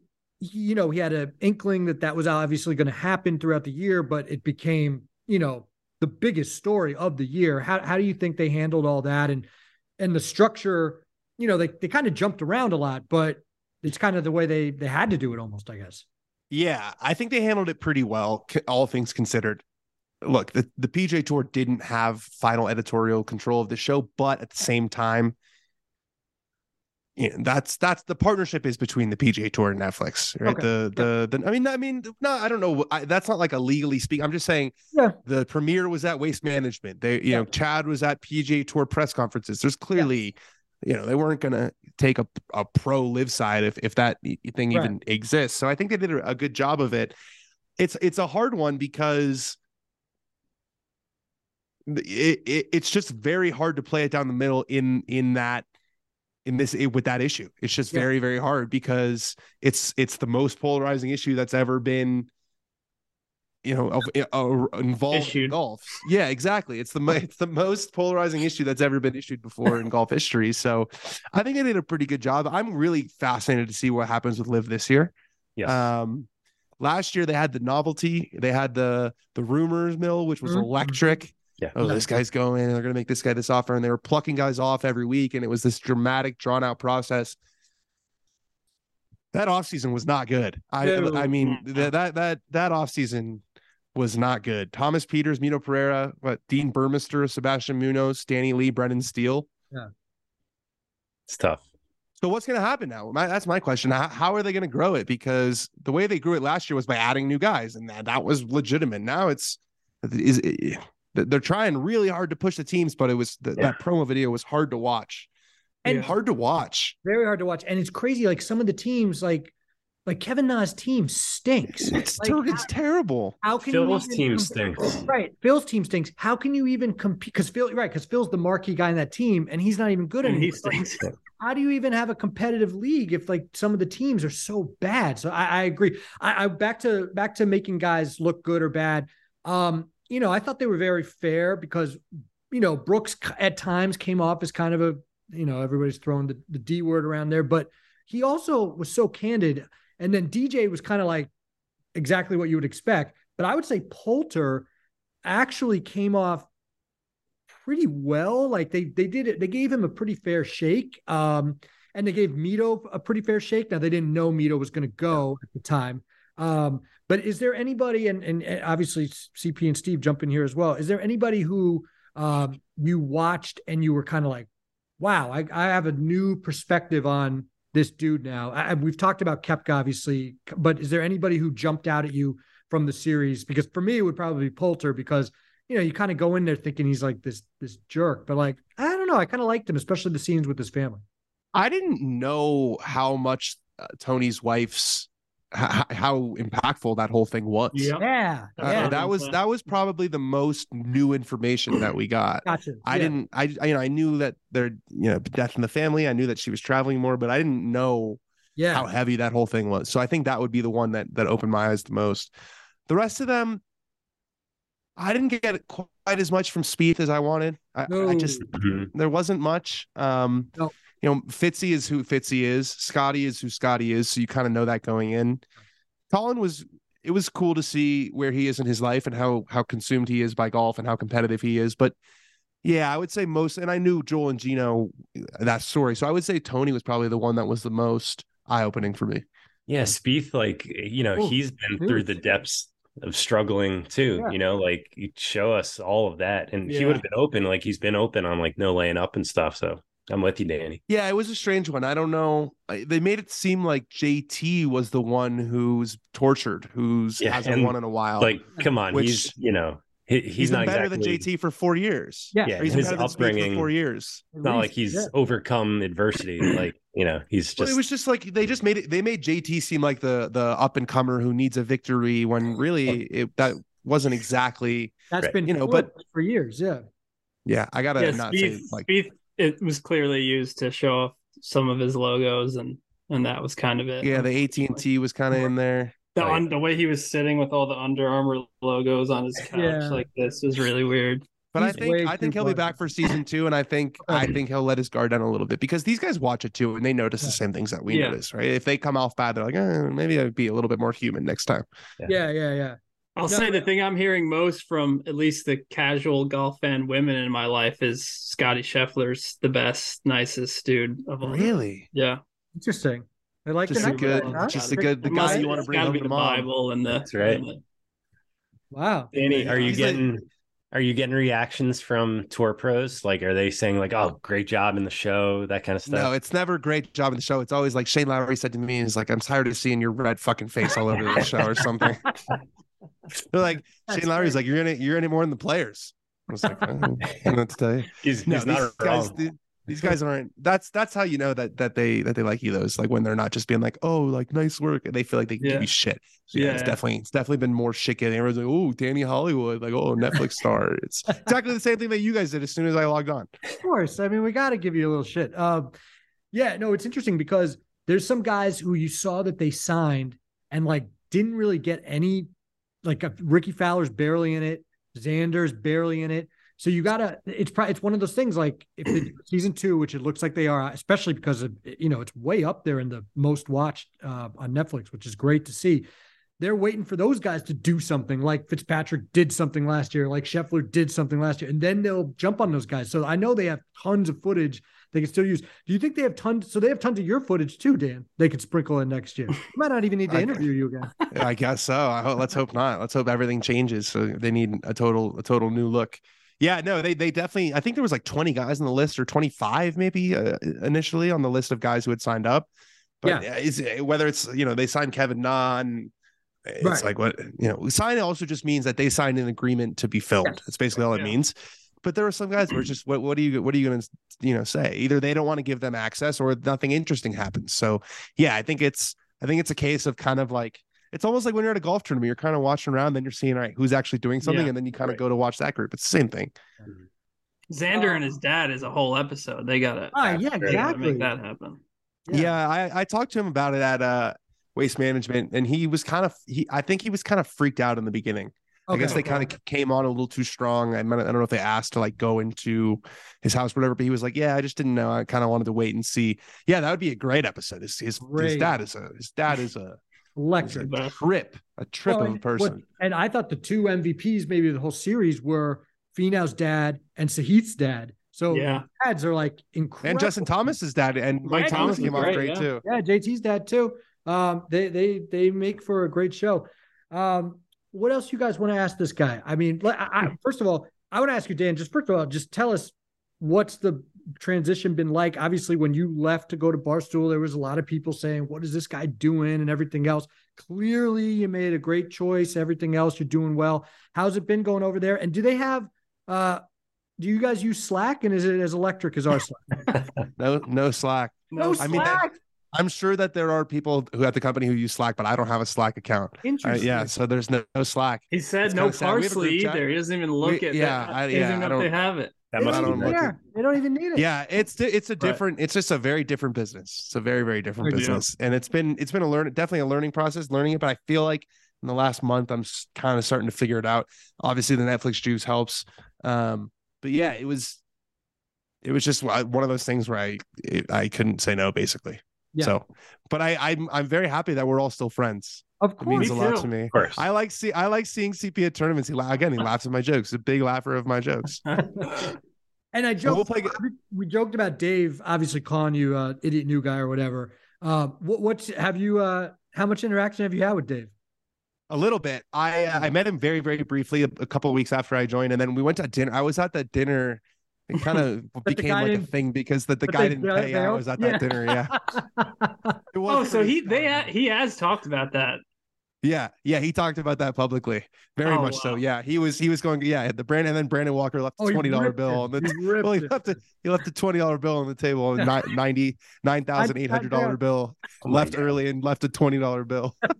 you know, he had an inkling that that was obviously going to happen throughout the year, but it became, you know, the biggest story of the year. How how do you think they handled all that and and the structure? You know, they they kind of jumped around a lot, but it's kind of the way they they had to do it almost, I guess. Yeah, I think they handled it pretty well, all things considered. Look, the, the PJ Tour didn't have final editorial control of the show, but at the same time, you know, that's that's the partnership is between the PGA Tour and Netflix, right? Okay, The the the I mean I mean no, I don't know. I, that's not like a legally speak. I'm just saying. Yeah. The premiere was at Waste Management. They you know Chad was at PGA Tour press conferences. There's clearly. You know they weren't gonna take a, a pro LIV side if if that thing Right. even exists. So I think they did a, a good job of it. It's it's a hard one because it, it it's just very hard to play it down the middle in in that in this with that issue. It's just Yeah. very very hard because it's it's the most polarizing issue that's ever been you know of, uh, involved in golf. Yeah, exactly. It's the it's the most polarizing issue that's ever been issued before in golf history. So I think they did a pretty good job. I'm really fascinated to see what happens with LIV this year. Yes. Um, last year they had the novelty, they had the the rumors mill, which was Mhm. electric. Yeah. Oh, this guy's going, and they're gonna make this guy this offer, and they were plucking guys off every week, and it was this dramatic, drawn out process. That offseason was not good. I No. I mean that that that that offseason was not good. Thomas Pieters, Mito Pereira, what Dean Burmester, Sebastian Munoz, Danny Lee, Brendan Steele. Yeah. It's tough. So what's going to happen now? My, that's my question. How, how are they going to grow it? Because the way they grew it last year was by adding new guys, and that, that was legitimate. Now it's is they're trying really hard to push the teams, but it was the, Yeah. that promo video was hard to watch and Yeah. hard to watch. Very hard to watch. And it's crazy. Like some of the teams, like like Kevin Na's team stinks. It's Like, ter- it's terrible. How can you Phil's team compare- stinks. Right. Phil's team stinks. How can you even compete? Because Phil, right? Because Phil's the marquee guy in that team, and he's not even good And anymore. he stinks. How do you even have a competitive league if like some of the teams are so bad? So I, I agree. I, I back to back to making guys look good or bad. Um, you know, I thought they were very fair because you know Brooks at times came off as kind of a you know everybody's throwing the, the D word around there, but he also was so candid. And then DJ was kind of like exactly what you would expect. But I would say Poulter actually came off pretty well. Like they they did it. They gave him a pretty fair shake. Um, and they gave Mito a pretty fair shake. Now they didn't know Mito was going to go at the time. Um, but is there anybody, and, and obviously CP and Steve jump in here as well. Is there anybody who um, you watched and you were kind of like, wow, I, I have a new perspective on this dude now. I, we've talked about Koepka, obviously, but is there anybody who jumped out at you from the series? Because for me, it would probably be Poulter because you know you kind of go in there thinking he's like this this jerk, but like I don't know, I kind of liked him, especially the scenes with his family. I didn't know how much uh, Tony's wife's h- how impactful that whole thing was. Yeah. Yeah, Uh, yeah, that was that was probably the most new information that we got. gotcha. I Yeah. didn't. I, I you know I knew that there you know death in the family. I knew that she was traveling more, but I didn't know Yeah, how heavy that whole thing was. So I think that would be the one that that opened my eyes the most. The rest of them, I didn't get quite as much from Spieth as I wanted. I, I just No. There wasn't much. Um, No. You know, Fitzy is who Fitzy is. Scotty is who Scotty is. So you kind of know that going in. Collin was. It was cool to see where he is in his life and how how consumed he is by golf and how competitive he is. But yeah, I would say most. And I knew Joel and Geno uh, that story, so I would say Tony was probably the one that was the most eye opening for me. Yeah, Spieth, like you know, Oh, he's been huge. through the depths of struggling too. Yeah. You know, like you show us all of that, and he would have been open, like he's been open on like no laying up and stuff. So I'm with you, Danny. Yeah, it was a strange one. I don't know. I- They made it seem like JT was the one who's tortured, who's Yeah, hasn't won in a while. Like, come on, Which- he's you know, he, he's, he's not been better exactly, than JT for four years. yeah. Yeah, Or he's his been better than Spieth for four years. It's not like he's Yeah. overcome adversity. Like you know, he's But just it was just like they just made it. They made JT seem like the the up and comer who needs a victory when really it, that wasn't exactly. That's Right. been You know, but for years. Yeah, Yeah, I gotta Yeah, not Spieth, say like Spieth, it was clearly used to show off some of his logos, and and that was kind of it. yeah. The AT and T was kind of in there. the, un, the way he was sitting with all the Under Armour logos on his couch Yeah. like this was really weird. But I think I think he'll be back for season two, and I think I think he'll let his guard down a little bit because these guys watch it too, and they notice the same things that we Yeah. notice, right? If they come off bad, they're like, eh, maybe I'd be a little bit more human next time. Yeah. yeah, yeah, yeah. I'll No, say the yeah. thing I'm hearing most from at least the casual golf fan women in my life is Scotty Scheffler's the best, nicest dude of all. Really, Yeah. Interesting. I like just the a neck good, huh? just a good the guy you want to bring gotta home to the mom. Bible and the That's right. and the- Wow. Danny. Are you He's like- getting? Are you getting reactions from tour pros? Like, are they saying like, "Oh, great job in the show," that kind of stuff? No, it's never a great job in the show. It's always like Shane Lowry said to me, "He's like I'm tired of seeing your red fucking face all over the show or something." They're like That's Shane Lowry's great. like, "You're in it. You're in it more than the players." I was like, "Oh, I don't know what to tell you." he's, No, he's these not guys, wrong. Th- these guys aren't. That's that's how you know that that they that they like you. Those like when they're not just being like, "Oh, like nice work," and they feel like they can Yeah. give you shit. So yeah, it's Yeah. definitely it's definitely been more shit getting. Everyone's like, "Oh, Danny Hollywood," like, "Oh, Netflix star." It's exactly the same thing that you guys did as soon as I logged on. Of course. I mean, we got to give you a little shit. Um, yeah, no, it's interesting because there's some guys who you saw that they signed and like didn't really get any, like Rickie Fowler's barely in it, Xander's barely in it. So you gotta, it's probably it's one of those things like if the season two, which it looks like they are, especially because of you know it's way up there in the most watched uh, on Netflix, which is great to see. They're waiting for those guys to do something like Fitzpatrick did something last year, like Scheffler did something last year, and then they'll jump on those guys. So I know they have tons of footage they can still use. Do you think they have tons? So they have tons of your footage too, Dan. They could sprinkle in next year. You might not even need to interview you again. I guess so. I hope, let's hope not. Let's hope everything changes. So they need a total a total new look. Yeah, no, they they definitely. I think there was like twenty guys on the list, or twenty five maybe uh, initially on the list of guys who had signed up. But yeah, is whether it's you know they signed Kevin and it's Right. like what you know sign also just means that they signed an agreement to be filmed. That's basically all it Yeah. means. But there are some guys where it's just what what are you what are you going to you know say? Either they don't want to give them access or nothing interesting happens. So yeah, I think it's I think it's a case of kind of like it's almost like when you're at a golf tournament, you're kind of watching around, then you're seeing all right who's actually doing something, Yeah, and then you kind of right. go to watch that group. It's the same thing. Xander and his dad is a whole episode. They gotta, Ah, yeah, they gotta exactly. make that happen. Yeah, I, I talked to him about it at uh waste management, and he was kind of he I think he was kind of freaked out in the beginning. I guess Okay. they kind of came on a little too strong. I, might- I don't know if they asked to like go into his house, or whatever. But he was like, "Yeah, I just didn't know. I kind of wanted to wait and see." Yeah, that would be a great episode. His his, his dad is a his dad is a electric. But- Trip, a trip Well, of a person. what- and I thought the two MVPs, maybe the whole series, were Finau's dad and Sahith's dad. So Yeah. dads are like incredible. and Justin Thomas's dad and Mike Thomas came off great, great yeah. too. Yeah, JT's dad too. Um, they they they make for a great show. Um, what else you guys want to ask this guy? I mean, I, I, first of all, I want to ask you, Dan. Just first of all, just tell us what's the transition been like. Obviously, when you left to go to Barstool, there was a lot of people saying, "What is this guy doing?" and everything else. Clearly, you made a great choice. Everything else, you're doing well. How's it been going over there? And do they have? uh do you guys use Slack and is it as electric as our Slack? No, no Slack. No I mean, Slack. I'm sure that there are people who at the company who use Slack, but I don't have a Slack account. Uh, Interesting. yeah, so there's no, no Slack. He said It's no kinda sad. We have a group parsley either. He doesn't even look We- at yeah, that. I- yeah, even I know if they have it. That They must don't be even don't good. look care. They don't even need it. Yeah, it's it's a Right. different. It's just a very different business. It's a very very different Very different. business, and it's been it's been a learn definitely a learning process learning it. But I feel like in the last month I'm kind of starting to figure it out. Obviously, the Netflix juice helps. Um, but yeah, it was it was just one of those things where I it, I couldn't say no basically. Yeah. So, but I I'm I'm very happy that we're all still friends. Of course, It course. means a lot too. to me. Of course. I like see I like seeing CP at tournaments. He again he laughs at my jokes. He's a big laugher of my jokes. And I joked, we'll play- we joked about Dave obviously calling you uh idiot new guy or whatever. Uh, what what's have you uh how much interaction have you had with Dave? A little bit. I uh, I met him very very briefly a, a couple of weeks after I joined, and then we went to dinner. I was at that dinner. It kind of became like a thing because that the guy they- didn't pay. they I was at yeah. that dinner. Yeah. Oh, so he they ha- he has talked about that. Yeah, yeah, he talked about that publicly, very Oh, much so. Yeah, he was he was going. Yeah, the brand and then Brandon Walker left Oh, a he twenty dollar bill on the. He Well, he left a he left a twenty dollar bill on the table, and ninety nine thousand eight hundred dollar bill Oh left early and left a twenty dollar bill.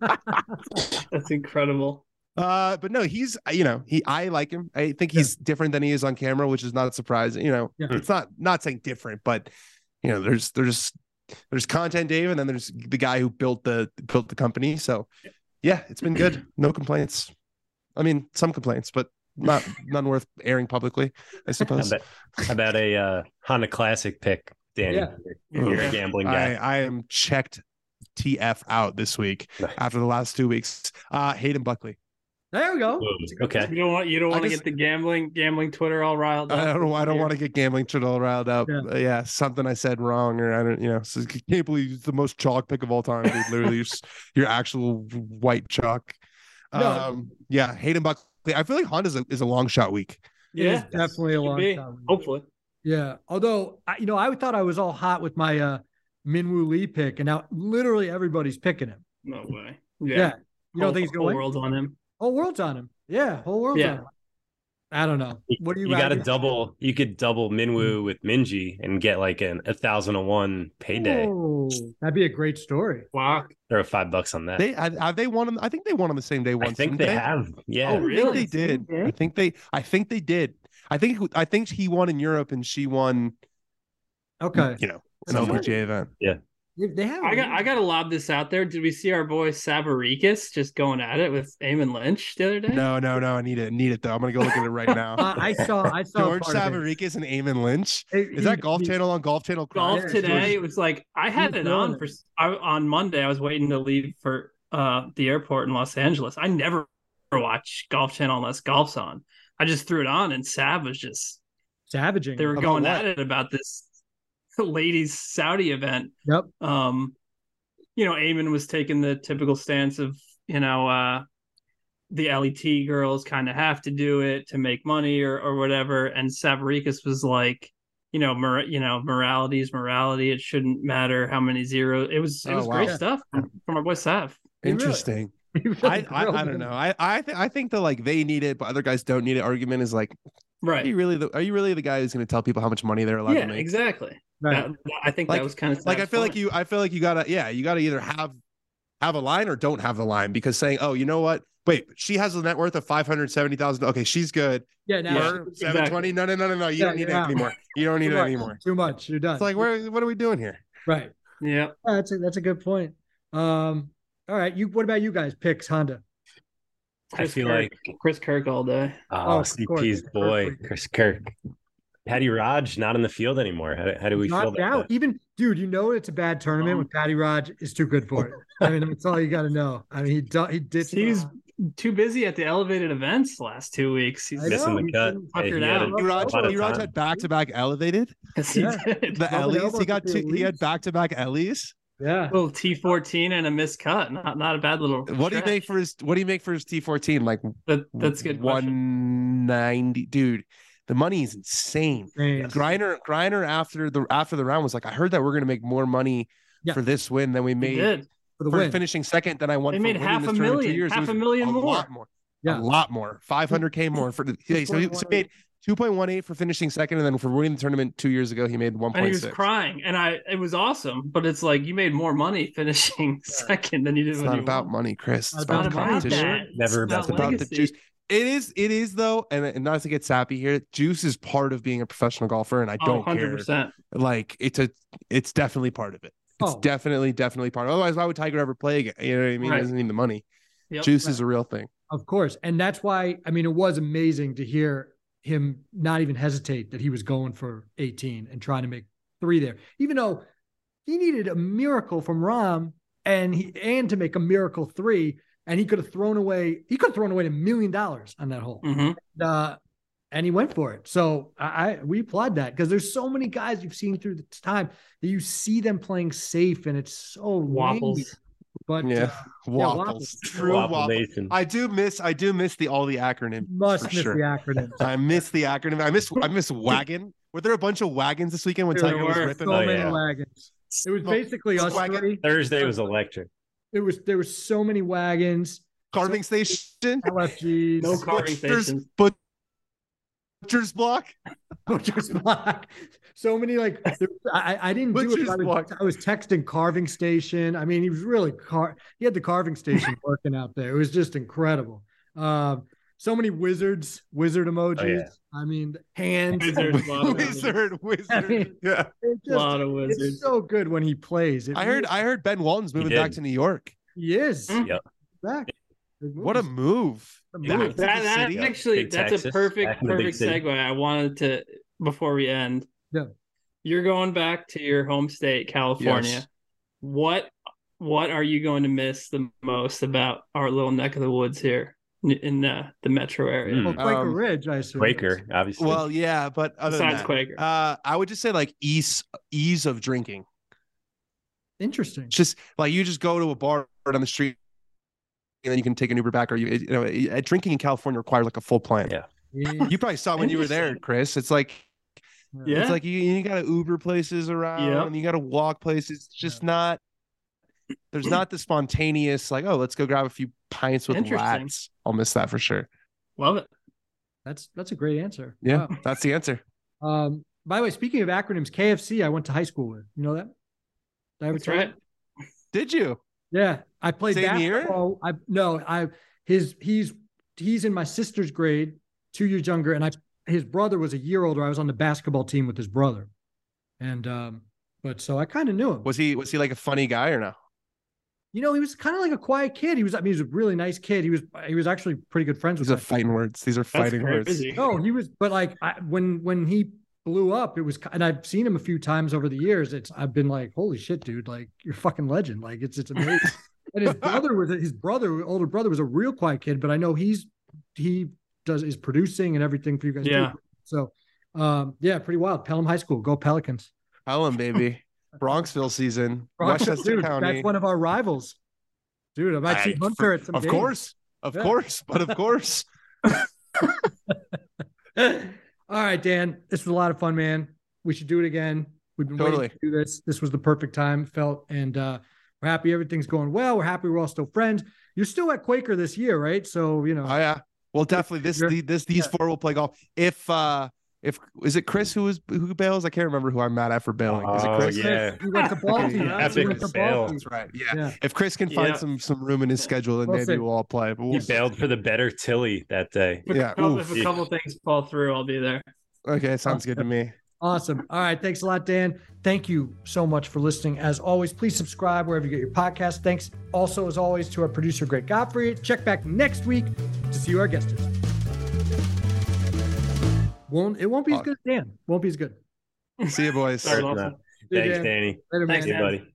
That's incredible. Uh, but no, he's you know he I like him. I think he's different than he is on camera, which is not surprising. You know, Yeah. it's not not saying different, but you know, there's there's there's content Dave, and then there's the guy who built the built the company. So yeah, it's been good. No complaints. I mean, some complaints, but not none worth airing publicly. I How suppose. about, how about a uh, Honda Classic pick, Danny? Yeah. You're, you're a Yeah. gambling I guy. I am checked TF out this week Nice. after the last two weeks. Uh, Hayden Buckley. There we go. Okay. You don't want you don't want to get the gambling gambling Twitter all riled up. I don't. I don't want to get gambling to all riled up. Yeah. Yeah. yeah, something I said wrong, or I don't. You know, so I can't believe it's the most chalk pick of all time. Dude. Literally, your, s- your actual white chalk. No. Um, yeah, Hayden Buckley. I feel like Honda's a, is a long shot week. It is Yeah, definitely a long be. time. Hopefully. Yeah. Although I, you know, I thought I was all hot with my uh Minwoo Lee pick, and now literally everybody's picking him. No way. Yeah. Yeah. You don't Whole- think he's whole going? world's on him. Whole world's on him. Yeah, whole world's Yeah. on him. I don't know. What do you? You got to double. You could double Minwoo mm-hmm. with Minjee and get like an a thousand and one payday. Oh, that'd be a great story. Wow. are five bucks on that. They have have they won? On, I think they won on the same day once. I think didn't they have. Yeah. Oh, really? they did. I think they. I think they did. I think. I think he won in Europe and she won. Okay. You know, an That's LPGA event. They they have. I got I gotta lob this out there. Did we see our boy Savaricas just going at it with Eamon Lynch the other day? No, no, no. I need it. Need it though. I'm gonna go look at it right now. Uh, I saw. I saw. George part of it. Savaricas and Eamon Lynch. He- Is that he- Golf he- Channel on Golf Channel? Golf Yeah, today. George- It was like I had He's it on doing for I, on Monday. I was waiting to leave for uh the airport in Los Angeles. I never watch Golf Channel unless golf's on. I just threw it on and Sav was just Savaging. they were About going what? at it about this ladies Saudi event. Yep. Um, you know, Eamon was taking the typical stance of you know uh the LET girls kind of have to do it to make money or or whatever, and Savaricas was like. You know, mor- you know, morality is morality. It shouldn't matter how many zeros. It was, it Oh, was wow. great Yeah. stuff from, from our boy Sav. He really- Interesting. Really I, I I don't know. I I think I think the like they need it, but other guys don't need it. Argument is like, right? are you really the are you really the guy who's going to tell people how much money they're allowed Yeah, to make? exactly. Right. That- I think Like- that was kind of Like I Sav's feel like you I feel like you gotta yeah you gotta either have have a line or don't have the line because saying oh you know what wait she has a net worth of five hundred seventy thousand okay she's good Yeah. Now Yeah. Her, exactly. 720 no no no no no you Yeah, don't need you're it out. anymore you don't need too it much, anymore Too much. You're done. it's like where what are we doing here right. Yeah. Yeah, that's a, that's a good point. Um. All right. You. What about you guys? Picks Honda. I Chris feel Kirk. like Chris Kirk all day. oh, Oh, CP's boy, would- Chris Kirk. Patty Raj not in the field anymore. How, how do we feel Knocked about out. Even dude, you know it's a bad tournament Um, when Patty Raj is too good for it. I mean, that's all you got to know. I mean, he do, he did. He's too busy at the elevated events the last two weeks. He's missing the cut? been Yeah, puckered he had out. a- Raj, Raj had back to back elevated. Yes, he Yeah. did. The Rubbing Ellie's, he got with the two. He had back to back Ellie's. yeah. little T fourteen and a missed cut. Not not a bad little. What do you stretch. make for his? What do you make for his T fourteen? Like That, that's good. One ninety, dude. The money is insane. Yes. Griner, Griner after the after the round was like, I heard that we're gonna make more money Yeah. for this win than we made did. for the for win. finishing second than I won. They for made half a tournament two million, years. Half a million a more. lot more. Yeah. A lot more. Five hundred k more for the. Yeah, so he, so he made two point one eight for finishing second, and then for winning the tournament two years ago, he made one And he was crying, and I it was awesome. But it's like you made more money finishing second than you did It's when not you about won. money, Chris. It's Not about Not the about competition. that. Never It's about the about the juice. It is. It is though, and, and not to get sappy here. Juice is part of being a professional golfer, and I Oh, don't 100%. care. Like it's a. It's definitely part of it. It's Oh. definitely, definitely part. of Otherwise, why would Tiger ever play again? You know what I mean? Right. He doesn't need the money. Yep. Juice is a real thing. Of course. And that's why, I mean, it was amazing to hear him not even hesitate that he was going for 18 and trying to make three there, even though he needed a miracle from Rahm and he and to make a miracle three. And he could have thrown away, he could have thrown away a million dollars on that hole. Mhm. Uh, and he went for it. So I, I we applaud that because there's so many guys you've seen through the time that you see them playing safe and it's so windy. But Yeah, uh, waffles. waffles. True Waffle waffle. I do miss. I do miss the all the acronym. must miss sure. the acronyms. I miss the acronym. I miss. I miss wagon. Were there a bunch of wagons this weekend when There Tiger was ripping? so Oh, many yeah. wagons. It was basically us Thursday was electric. It was there was so many wagons, Carving station. LFGs, No carving Butcher's- stations. But Butcher's block. Butcher's block. So many like I, I didn't do it. I was, block. I was texting carving station. I mean, he was really car. He had the carving station working out there. It was just incredible. Um, so many wizards, wizard emojis. yeah. I mean, hands. Wizards, lot of wizard, wizard. I mean, yeah. It A lot of wizards. it's wizards. so good when he plays. It I heard. really- I heard Ben Walton's moving back to New York. he is Mm. Yep. back. What a move! A Back move. to That, that actually Big that's Texas, a perfect back in the big perfect segue. I wanted to before we end. Yeah. You're going back to your home state, California. Yes. What what are you going to miss the most about our little neck of the woods here in, in uh, the metro area? Well, Quaker Um, Ridge, I assume. Quaker, obviously. Well, yeah, but other than Besides that, Quaker. uh, I would just say like ease ease of drinking. Interesting. It's just like you just go to a bar on the street and then you can take an Uber back, or you, you know, uh, drinking in California requires like a full plan. Yeah. Yeah. You probably saw when you were there, Chris. It's like Yeah. it's like you, you got to Uber places around, Yep. and you got to walk places. It's just not. There's not the spontaneous like, oh, let's go grab a few pints with lads. I'll miss that for sure. Love it. That's that's a great answer. Yeah, that's the answer. Um, by the way, speaking of acronyms, KFC, I went to high school with. You know that? Did I ever That's tell you? right. Did you? Yeah, I played Same year? basketball. I no, I his he's he's in my sister's grade, two years younger, and I his brother was a year older. I was on the basketball team with his brother, and um, but so I kind of knew him. Was he was he like a funny guy or no? You know, he was kind of like a quiet kid. He was, I mean, he was a really nice kid. He was he was actually pretty good friends with These are my fighting words. These are fighting words. crazy. No, he was, but like I, when when he blew up, it was, and I've seen him a few times over the years. It's I've been like, holy shit, dude! Like you're a fucking legend. Like it's it's amazing. and his brother was his brother, older brother was a real quiet kid, but I know he's he does is producing and everything for you guys. Yeah. Too. So, um, yeah, pretty wild. Pelham High School, go Pelicans. Pelham, baby. Bronxville season. Westchester Dude, County. That's one of our rivals. Dude, I might see Hunter at some of games. course. Of Yeah. course. But of course. All right, Dan. This was a lot of fun, man. We should do it again. We've been Totally. waiting to do this. This was the perfect time, felt, and uh, we're happy everything's going well. We're happy we're all still friends. You're still at Quaker this year, right? So you know, Oh yeah. Well, definitely this the, this these four will play golf. If uh if is it Chris who is who bails? I can't remember who I'm mad at for bailing. Is it Oh, Chris? yeah. we went to Balti. Yeah, epic went to fail. Right. Yeah. Yeah. If Chris can find Yeah. some some room in his schedule, then We'll maybe see. we'll all play. But He we'll see. bailed for the better Tilly that day. If a Yeah, couple- oof. if a couple things fall through, I'll be there. Okay, sounds good to me. Awesome. All right. Thanks a lot, Dan. Thank you so much for listening. As always, please subscribe wherever you get your podcast. Thanks also, as always, to our producer, Greg Godfrey. Check back next week to see who our guest is. Won't it won't be as good as Dan. Won't be as good. See you, boys. Sorry, Course Lawson. not. See you, Thanks, Danny. Later, Thanks, man. you, buddy.